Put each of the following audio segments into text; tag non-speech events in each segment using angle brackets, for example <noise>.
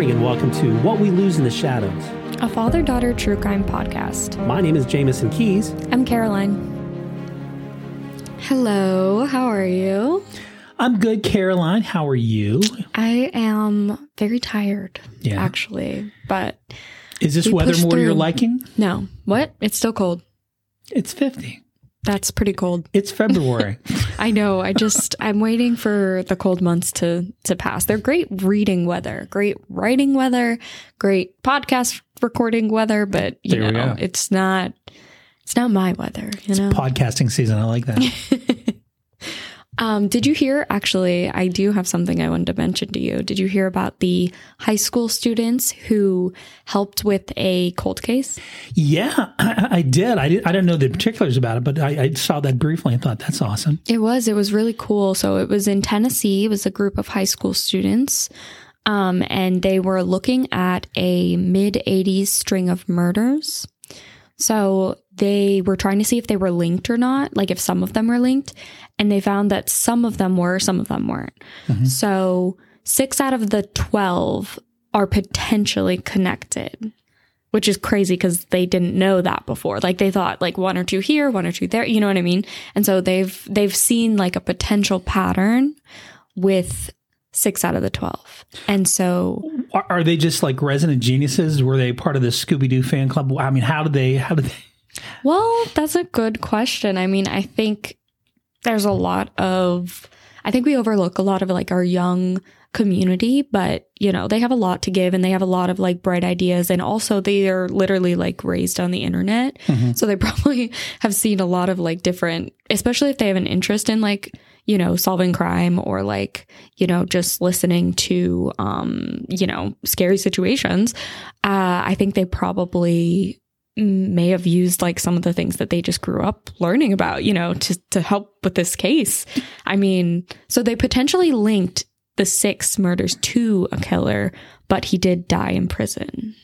morning and welcome to What We Lose in the Shadows. A father daughter true crime podcast. My name is Jamison Keys. I'm Caroline. Hello, how are you? I'm good, Caroline. How are you? I am very tired, Yeah. actually. But Is this We weather pushed more your liking? no, what? It's still cold. It's 50. That's pretty cold. It's February. <laughs> I know. I just I'm waiting for the cold months to to pass. They're great reading weather, great writing weather, great podcast recording weather, but you There know, it's not it's not my weather, you know. Podcasting season. I like that. <laughs> Um, did you hear? Actually, I do have something I wanted to mention to you. Did you hear about the high school students who helped with a cold case? yeah, I, I did. I, did. I didn't know the particulars about it, but I, I saw that briefly and thought that's awesome. It was. It was really cool. So it was in Tennessee. It was a group of high school students. Um, and they were looking at a mid 80s string of murders. So they were trying to see if they were linked or not, like if some of them were linked. And they found that some of them were, some of them weren't. Mm-hmm. So six out of the 12 are potentially connected, which is crazy because they didn't know that before. Like they thought like one or two here, one or two there, you know what I mean? And so they've, they've seen like a potential pattern with six out of the 12. And so Are, are they just like resident geniuses? Were they part of the Scooby Doo fan club? I mean, how did they? How did they? Well, that's a good question. I mean, I think there's a lot of, I think we overlook a lot of like our young community, but you know, they have a lot to give and they have a lot of like bright ideas. And also they are literally like raised on the internet. So they <laughs> probably have seen a lot of like different, especially if they have an interest in like, you know, solving crime or like, you know, just listening to, um, you know, scary situations. Uh, I think they probably may have used like some of the things that they just grew up learning about, you know, to to help with this case. I mean, so they potentially linked the six murders to a killer, but he did die in prison.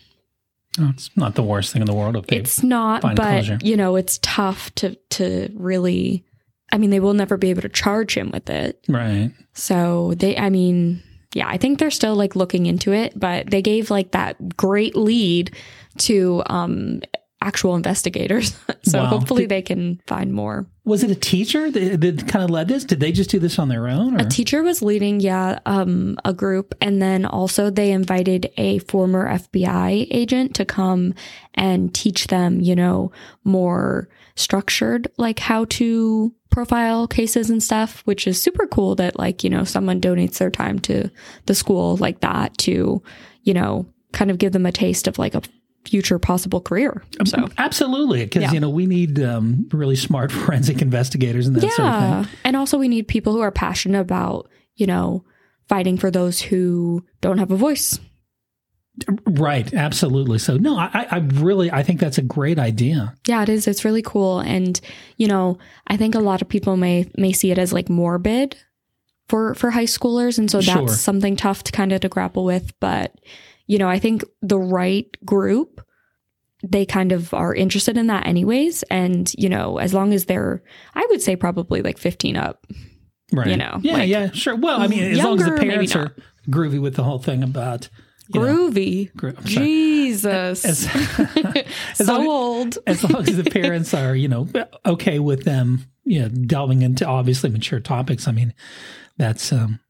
Oh, it's not the worst thing in the world. If It's not, but closure. you know, it's tough to to really I mean, they will never be able to charge him with it. right. So they, I mean, yeah, I think they're still like looking into it, but they gave like that great lead to um actual investigators. <laughs> so Wow. hopefully Did- they can find more. Was it a teacher that, that kind of led this? Did they just do this on their own? Or? A teacher was leading, yeah, um, a group, and then also they invited a former FBI agent to come and teach them, you know, more structured, like how to profile cases and stuff, which is super cool. That like you know someone donates their time to the school like that to, you know, kind of give them a taste of like a future possible career. So Absolutely, because Yeah. you know we need um, really smart <laughs> forensic investigators and that sort of thing. and also we need people who are passionate about, you know, fighting for those who don't have a voice. Right, absolutely. So no, I, I really I think that's a great idea. Yeah, it is. It's really cool, and you know, I think a lot of people may may see it as like morbid for for high schoolers, and so that's Sure. something tough to kind of to grapple with. But you know, I think the right group they kind of are interested in that anyways and you know as long as they're i would say probably like 15 up Right. You know, Yeah, like, yeah, sure. Well, I mean, as long as the parents are groovy with the whole thing about you know, groovy gro- jesus <laughs> as, so long- old as long as the parents are, you know, okay with them, you know, delving into obviously mature topics. I mean, that's um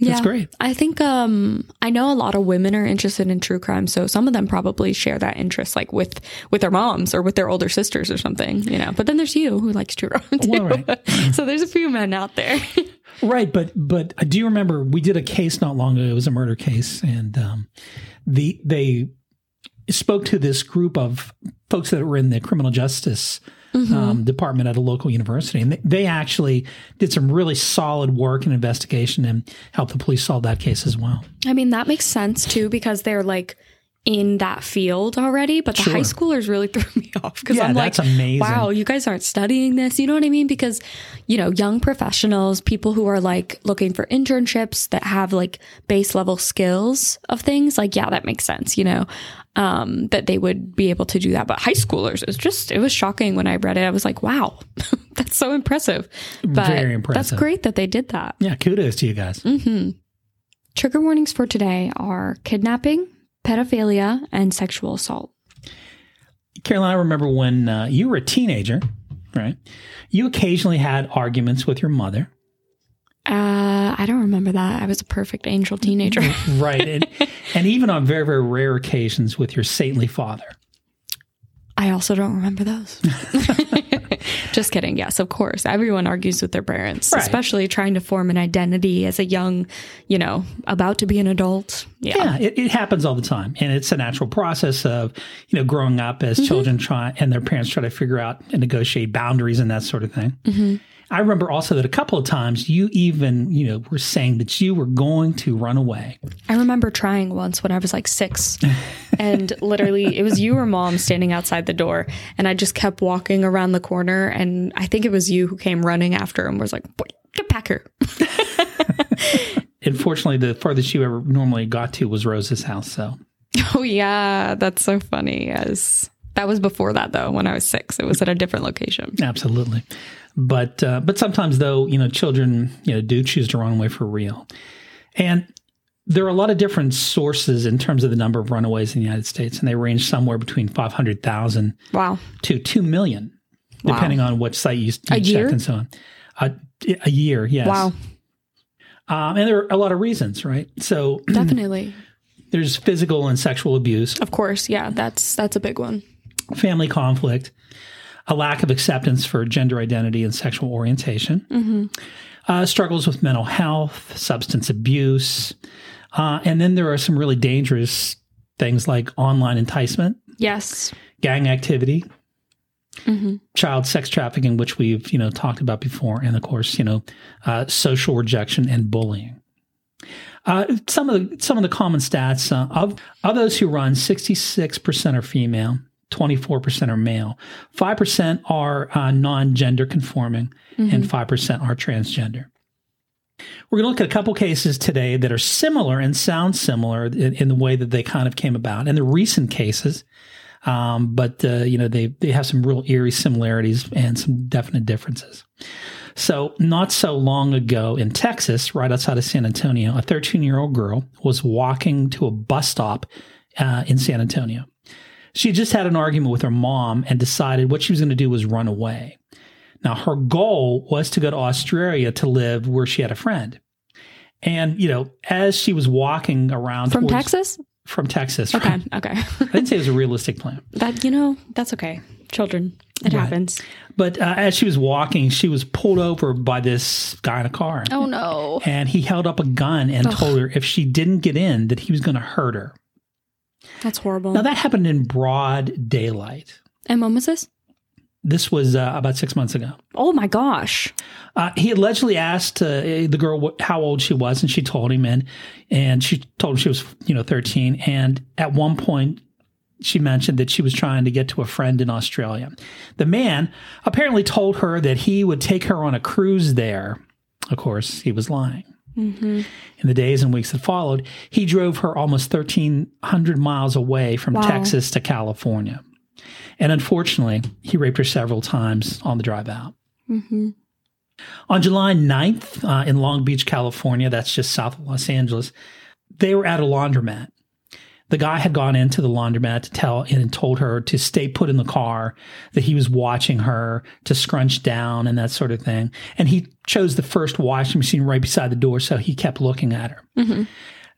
that's Yeah. great. I think um I know a lot of women are interested in true crime, so some of them probably share that interest like with with their moms or with their older sisters or something, you know. But then there's you who likes true crime too. Well, right. <laughs> so there's a few men out there. <laughs> Right, but but uh, do you remember we did a case not long ago? It was a murder case, and um, the they spoke to this group of folks that were in the criminal justice um, department at a local university, and they, they actually did some really solid work and investigation and helped the police solve that case as well. I mean, that makes sense too because they're like in that field already, but the Sure. high schoolers really <laughs> threw me off because Yeah, I'm like, amazing. wow, you guys aren't studying this. You know what I mean? Because, you know, young professionals, people who are like looking for internships that have like base level skills of things, like, yeah, that makes sense, you know, um, that they would be able to do that. But high schoolers, it's just, it was shocking when I read it. I was like, wow, <laughs> that's so impressive. But Very That's great that they did that. Yeah, kudos to you guys. Trigger warnings for today are kidnapping, pedophilia, and sexual assault. Caroline, I remember when uh, you were a teenager, right? You occasionally had arguments with your mother. Uh, I don't remember that. I was a perfect angel teenager. <laughs> right. And, and even on very, very rare occasions with your saintly father. I also don't remember those. <laughs> Just kidding. Yes, of course. Everyone argues with their parents, Right. especially trying to form an identity as a young, you know, about to be an adult. Yeah. Yeah, it, it happens all the time. And it's a natural process of, you know, growing up as mm-hmm. children try and their parents try to figure out and negotiate boundaries and that sort of thing. Mm-hmm. I remember also that a couple of times you even, you know, were saying that you were going to run away. I remember trying once when I was like six, <laughs> and literally it was you or mom standing outside the door, and I just kept walking around the corner, and I think it was you who came running after and was like, "Boy, "Get back here!" <laughs> Unfortunately, the farthest you ever normally got to was Rose's house. So Oh yeah, that's so funny. As that was before that though, when I was six, it was at a different location. absolutely. But uh, but sometimes though, you know, children you know do choose to run away for real, and there are a lot of different sources in terms of the number of runaways in the United States, and they range somewhere between five hundred thousand Wow. to two million, Wow. depending on which site you, you A checked year? and so on. Uh, a year, yes. Wow. Um, and there are a lot of reasons, right? So <clears throat> Definitely. there's physical and sexual abuse, Of course. Yeah. That's that's a big one. family conflict, a lack of acceptance for gender identity and sexual orientation, uh, struggles with mental health, substance abuse, uh, and then there are some really dangerous things like online enticement, Yes. gang activity, child sex trafficking, which we've you know talked about before, and of course you know uh, social rejection and bullying. Uh, some of the some of the common stats uh, of of those who run, sixty six percent are female, twenty four percent are male, five percent are uh, non gender conforming, and five percent are transgender. We're going to look at a couple cases today that are similar and sound similar in, in the way that they kind of came about, and the recent cases um, but uh, you know they they have some real eerie similarities and some definite differences. So not so long ago in Texas, right outside of San Antonio, a 13 year old girl was walking to a bus stop uh, in San Antonio. She had just had an argument with her mom and decided what she was going to do was run away. Now her goal was to go to Australia to live where she had a friend. And you know, as she was walking around From towards- Texas? from Texas, Okay. Okay. I didn't say it was a realistic plan. <laughs> that you know, that's okay. Children. It Right. happens. But uh, as she was walking, she was pulled over by this guy in a car. Oh no. And he held up a gun and told her if she didn't get in, that he was going to hurt her. That's horrible. Now, that happened in broad daylight. and when was this? This was uh, about six months ago. Oh my gosh. Uh, he allegedly asked uh, the girl what, how old she was, and she told him, and and she told him she was, you know, thirteen. And at one point, she mentioned that she was trying to get to a friend in Australia. The man apparently told her that he would take her on a cruise there. Of course, he was lying. In the days and weeks that followed, he drove her almost 1,300 miles away from Wow. Texas to California. And unfortunately, he raped her several times on the drive out. On July 9th uh, in Long Beach, California, that's just south of Los Angeles, they were at a laundromat. The guy had gone into the laundromat to tell and told her to stay put in the car, that he was watching her, to scrunch down and that sort of thing. And he chose the first washing machine right beside the door, so he kept looking at her.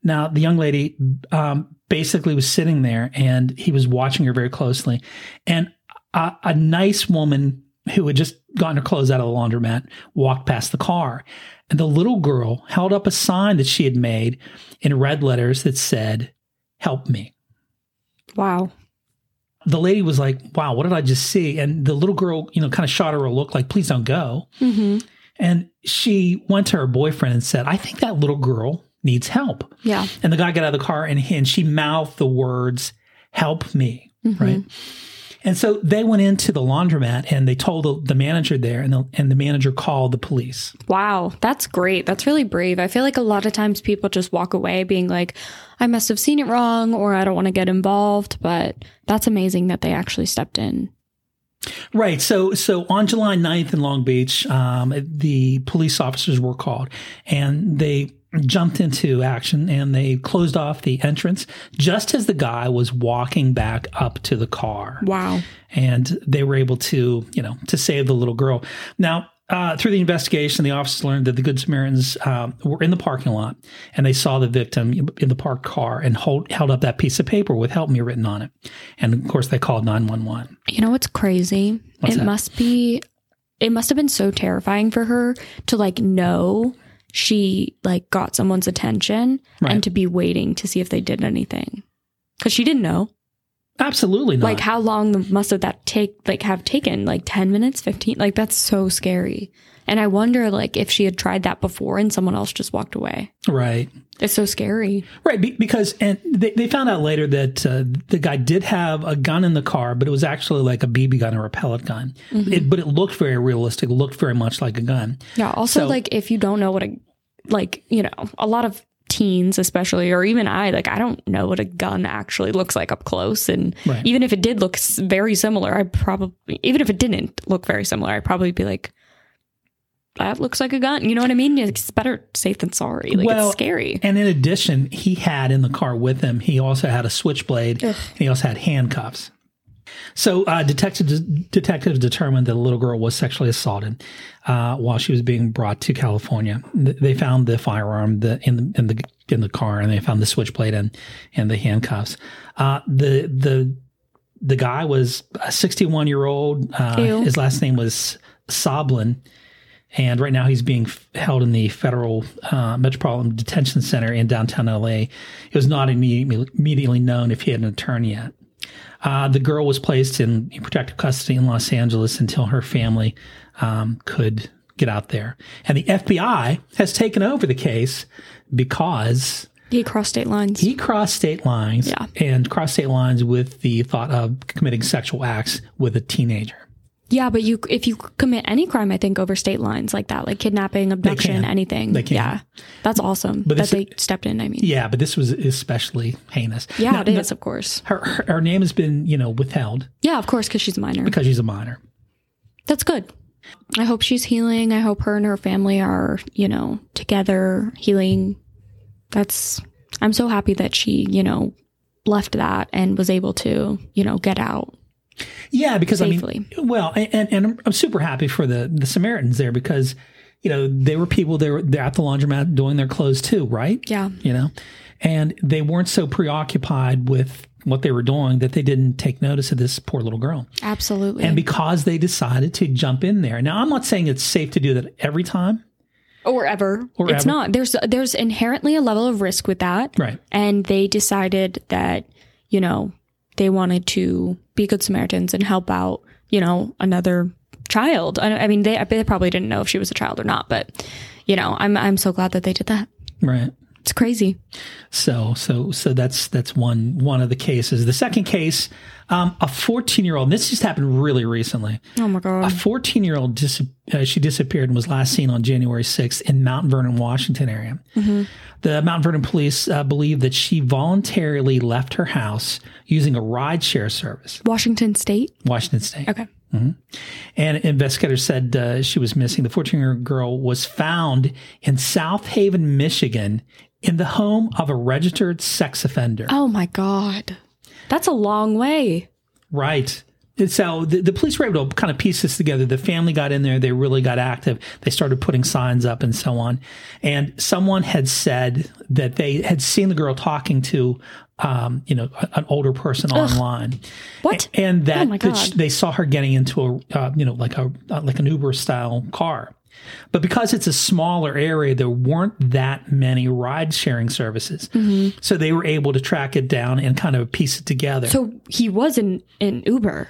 Now, the young lady um, basically was sitting there and he was watching her very closely. And a, a nice woman who had just gotten her clothes out of the laundromat walked past the car. And the little girl held up a sign that she had made in red letters that said, Help me. Wow. The lady was like, Wow, what did I just see? And the little girl, you know, kind of shot her a look like, Please don't go. Mm-hmm. And she went to her boyfriend and said, I think that little girl needs help. Yeah. And the guy got out of the car and, he, and she mouthed the words, help me. Mm-hmm. Right. And so they went into the laundromat and they told the, the manager there, and the, and the manager called the police. Wow, that's great. That's really brave. I feel like a lot of times people just walk away being like, I must have seen it wrong or I don't want to get involved, but that's amazing that they actually stepped in. Right. So, so on July 9th in Long Beach, um, the police officers were called and they jumped into action and they closed off the entrance just as the guy was walking back up to the car. Wow. And they were able to, you know, to save the little girl. Now, uh, through the investigation, the officers learned that the Good Samaritans um, were in the parking lot and they saw the victim in the parked car and hold, held up that piece of paper with "Help Me" written on it. And of course, they called nine one one. You know what's crazy? What's it that? must be it must have been so terrifying for her to like know she like got someone's attention Right. and to be waiting to see if they did anything. Cuz she didn't know. Absolutely not. Like how long must have that take like have taken? Like 10 minutes, 15? Like that's so scary. And I wonder like if she had tried that before and someone else just walked away. right. It's so scary. Right, be- because and they, they found out later that uh, the guy did have a gun in the car, but it was actually like a BB gun or a pellet gun. It, but it looked very realistic, looked very much like a gun. Yeah. Also, So- like if you don't know what a like you know a lot of teens especially or even i like i don't know what a gun actually looks like up close and Right. even if it did look very similar i probably even if it didn't look very similar i'd probably be like that looks like a gun you know what i mean it's better safe than sorry like Well, it's scary And in addition, he had in the car with him, he also had a switchblade and he also had handcuffs. So, uh, detectives, detectives determined that a little girl was sexually assaulted uh, while she was being brought to California. They found the firearm the, in the in the in the car, and they found the switchblade and and the handcuffs. Uh, the the the guy was a 61 year old. Uh, his last name was Sablan. And right now he's being f- held in the federal uh, Metropolitan Detention Center in downtown LA. It was not immediately, immediately known if he had an attorney yet. Uh, the girl was placed in protective custody in Los Angeles until her family um, could get out there. And the FBI has taken over the case because he crossed state lines he crossed state lines Yeah. and crossed state lines with the thought of committing sexual acts with a teenager. Yeah but you if you commit any crime i think over state lines like that like kidnapping abduction anything They can. yeah that's awesome But that they stepped in i mean Yeah, but this was especially heinous. yeah Now, it is of course Her, her, her name has been, you know, withheld yeah of course because she's a minor because she's a minor. That's good. I hope she's healing. I hope her and her family are, you know, together healing. That's, I'm so happy that she, you know, left that and was able to, you know, get out. Yeah, because Safely. I mean, well, and, and I'm, I'm super happy for the the Samaritans there because, you know, they were people they were they're at the laundromat doing their clothes too, right? Yeah. You know, and they weren't so preoccupied with what they were doing that they didn't take notice of this poor little girl. Absolutely. And because they decided to jump in there. Now, I'm not saying it's safe to do that every time. or ever. Or it's ever. not. There's, there's inherently a level of risk with that. Right. And they decided that, you know, they wanted to be good Samaritans and help out, you know, another child. I, I mean, they, they probably didn't know if she was a child or not, but, you know, I'm, I'm so glad that they did that. Right. It's crazy. So so so that's that's one one of the cases. The second case, um, a 14 year old. This just happened really recently. Oh my god! A 14 year old dis- uh, she disappeared and was last seen on January 6th in Mount Vernon, Washington area. The Mount Vernon police uh, believe that she voluntarily left her house using a rideshare service, Washington State. Washington State. Okay. And investigators said uh, she was missing. The 14 year old girl was found in South Haven, Michigan, in the home of a registered sex offender. Oh my god. That's a long way. Right. And so the, the police were able to kind of piece this together. The family got in there. They really got active. They started putting signs up and so on. And someone had said that they had seen the girl talking to, um, you know, an older person online. What? A- And that, Oh that sh- God. they saw her getting into a, uh, you know, like a, uh, like an Uber style car. But because it's a smaller area, there weren't that many ride sharing services. Mm-hmm. So they were able to track it down and kind of piece it together. So he was in in Uber,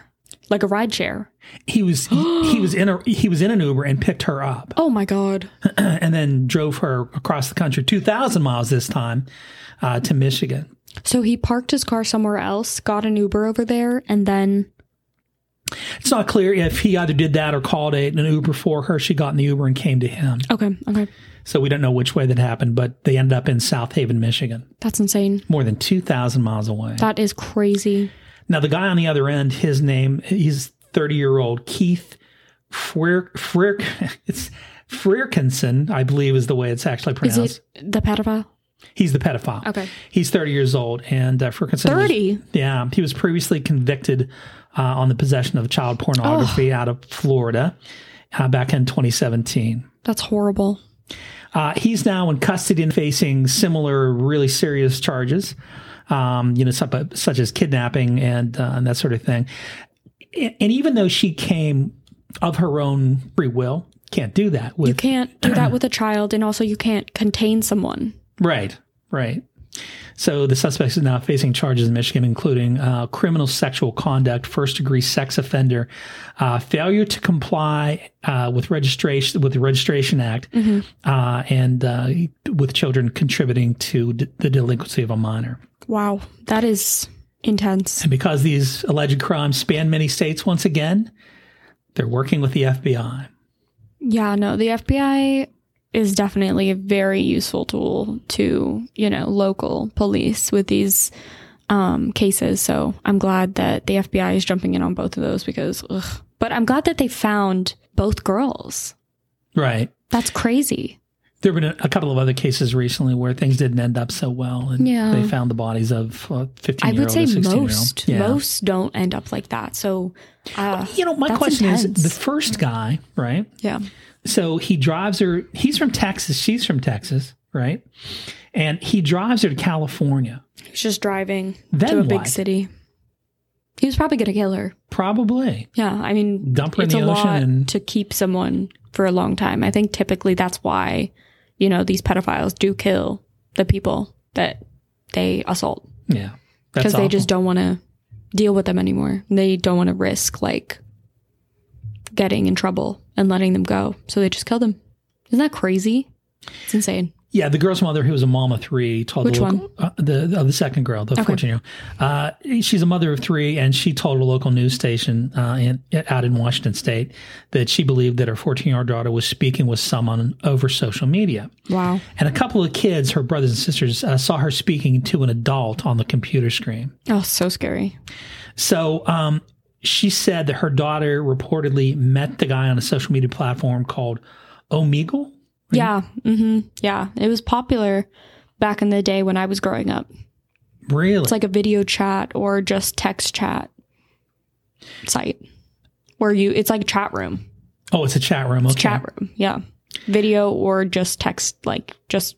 like a ride share. he was he, he was in a he was in an Uber and picked her up <gasps> Oh my god. <clears throat> and then drove her across the country, two thousand miles this time, uh, to Michigan. So he parked his car somewhere else, got an Uber over there, and then It's not clear if he either did that or called a, an Uber for her. She got in the Uber and came to him. okay, okay, So we don't know which way that happened, but they ended up in South Haven, Michigan, that's insane. more than two thousand miles away. That is crazy. Now the guy on the other end, his name he's 30 year old Keith Freer, Freer, it's Frierkinson, I believe is the way it's actually Is pronounced. it the pedophile? He's the pedophile. Okay. He's 30 years old. And uh, Frierkinson. 30? yeah. He was previously convicted uh, on the possession of child pornography out of Florida uh, back in 2017. That's horrible. Uh, he's now in custody and facing similar, really serious charges, um, you know, such, such as kidnapping and, uh, and that sort of thing. And, and even though she came of her own free will, can't do that with You can't do that with a child, and also you can't contain someone. Right, right. So the suspect is now facing charges in Michigan, including uh, criminal sexual conduct, first degree sex offender, uh, failure to comply uh, with registration with the Registration Act, uh, and uh, with children contributing to d- the delinquency of a minor. Wow, that is intense. And because these alleged crimes span many states, once again, they're working with the FBI. Yeah, no, the FBI is definitely a very useful tool to, you know, local police with these um, cases. So I'm glad that the FBI is jumping in on both of those because, ugh. but I'm glad that they found both girls. Right. That's crazy. There have been a, couple of other cases recently where things didn't end up so well, and Yeah. they found the bodies of uh, 15 I would say 16 year old. most, Yeah. most don't end up like that. So, uh, You know, my question is the first guy, right? yeah. So he drives her, he's from Texas, she's from Texas, right? And he drives her to California. He's just driving Then to a big city. He was probably going to kill her. Probably. Yeah, I mean, Dump her in the a ocean lot and- to keep someone for a long time. I think typically that's why, you know, these pedophiles do kill the people that they assault Yeah. Because they just don't want to deal with them anymore. They don't want to risk like getting in trouble and letting them go, so they just kill them. Isn't that crazy? It's insane. Yeah, the girl's mother, who was a mom of three, told Which the local, Uh, the of the second girl, the fourteen year old. Uh, she's a mother of three, and she told a local news station uh, in, out in Washington State that she believed that her fourteen year old daughter was speaking with someone over social media. Wow. And a couple of kids, her brothers and sisters, uh, saw her speaking to an adult on the computer screen. Oh, so scary. So um, she said that her daughter reportedly met the guy on a social media platform called Omegle. Yeah. hmm Yeah. It was popular back in the day when I was growing up. Really? It's like a video chat or just text chat site where you, it's like a chat room. oh, it's a chat room. Okay. Chat room. Yeah. Video or just text, like just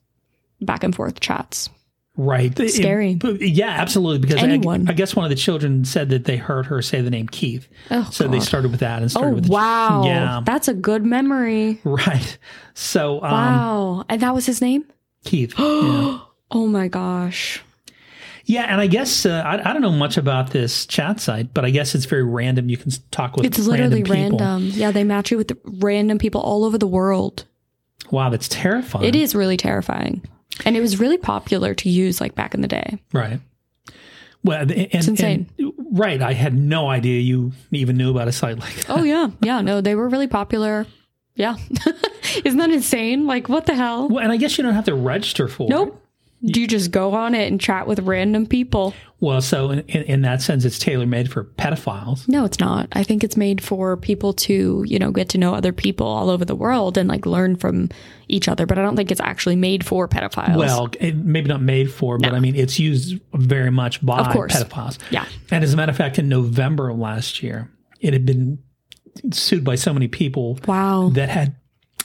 back and forth chats. Right. It- Scary. but yeah, absolutely. Because I, Anyone. I guess one of the children said that they heard her say the name Keith. Oh, so they started with that and started Oh, with the, wow. Yeah. That's a good memory. Right. So um, Wow. And that was his name? Keith. <gasps> yeah. Oh my gosh. Yeah, and I guess uh, I, I don't know much about this chat site, but I guess it's very random. You can talk with It's literally random random. Yeah, they match you with random people all over the world. Wow, that's terrifying. It is really terrifying. And it was really popular to use like back in the day. Right. Well, and, and- insane. and- right. I had no idea you even knew about a site like that. Oh yeah. Yeah, no, they were really popular. Yeah. <laughs> Isn't that insane? Like what the hell? Well, and I guess you don't have to register for it. Nope. Do you just go on it and chat with random people? Well, so in, in, that sense, it's tailor made for pedophiles. No, it's not. I think it's made for people to, you know, get to know other people all over the world and like learn from each other. But I don't think it's actually made for pedophiles. Well, it, maybe not made for, but I mean, it's used very much by Of course. pedophiles. Yeah. And as a matter of fact, in November of last year, it had been sued by so many people wow. that had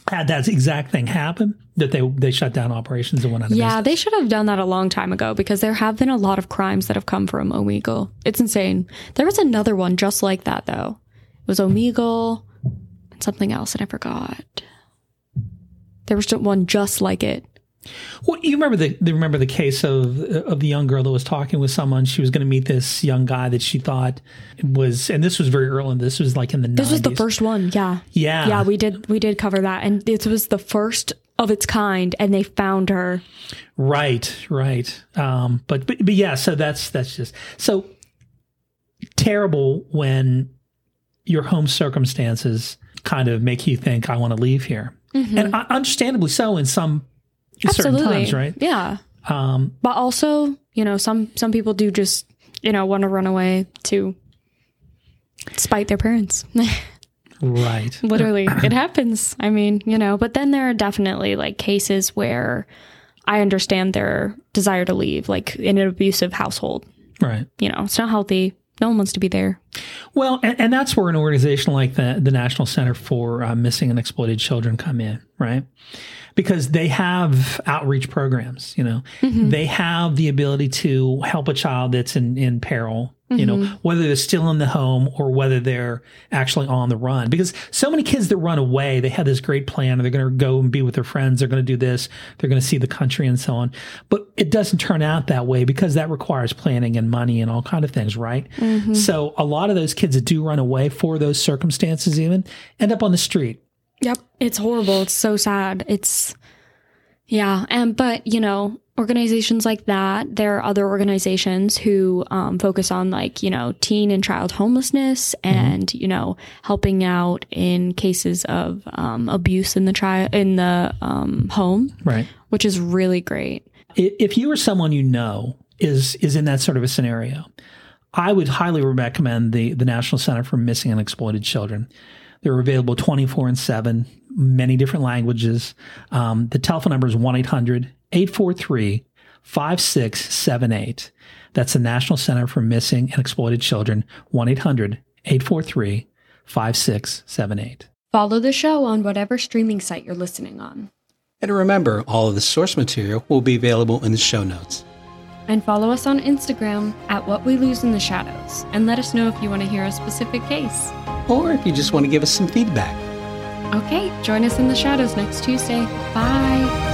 had that exact thing happen that they they shut down operations and went out of Yeah, business. they should have done that a long time ago because there have been a lot of crimes that have come from Omegle. It's insane. There was another one just like that though. It was Omegle and something else, and I forgot. There was one just like it. Well, you remember the, the remember the case of of the young girl that was talking with someone. She was going to meet this young guy that she thought was, and this was very early. This was like in the This 90s. was the first one. Yeah. Yeah, Yeah, we did we did cover that, and this was the first of its kind, and they found her. Right, right. Um, but, but but yeah, so that's that's just so terrible when your home circumstances kind of make you think I want to leave here, and uh, understandably so in some in certain. Absolutely, times, right? Yeah, Um, but also, you know, some some people do just you know want to run away to spite their parents. <laughs> Right. Literally, <clears throat> it happens. I mean, you know, but then there are definitely like cases where I understand their desire to leave, like in an abusive household. Right. You know, it's not healthy. No one wants to be there. Well, and, and that's where an organization like the the National Center for uh, Missing and Exploited Children come in, right? Because they have outreach programs. You know, mm-hmm. they have the ability to help a child that's in in peril. You know, mm-hmm. whether they're still in the home or whether they're actually on the run. Because so many kids that run away, they have this great plan. They're going to go and be with their friends. They're going to do this. They're going to see the country and so on. But it doesn't turn out that way because that requires planning and money and all kind of things, right? Mm-hmm. So a lot of those kids that do run away for those circumstances even end up on the street. Yep. It's horrible. It's so sad. It's, yeah. And, but, you know, organizations like that, there are other organizations who um, focus on like, you know, teen and child homelessness and, you know, helping out in cases of um, abuse in the child, in the um, home, Right. which is really great. If you or someone you know is is in that sort of a scenario, I would highly recommend the the National Center for Missing and Exploited Children. They're available 24 and 7, many different languages. Um, the telephone number is 1 800 843 5678. That's the National Center for Missing and Exploited Children, 1 800 843 5678. Follow the show on whatever streaming site you're listening on. And remember, all of the source material will be available in the show notes. And follow us on Instagram at What We Lose in the Shadows. And let us know if you want to hear a specific case. Or if you just want to give us some feedback. Okay, join us in the shadows next Tuesday. Bye.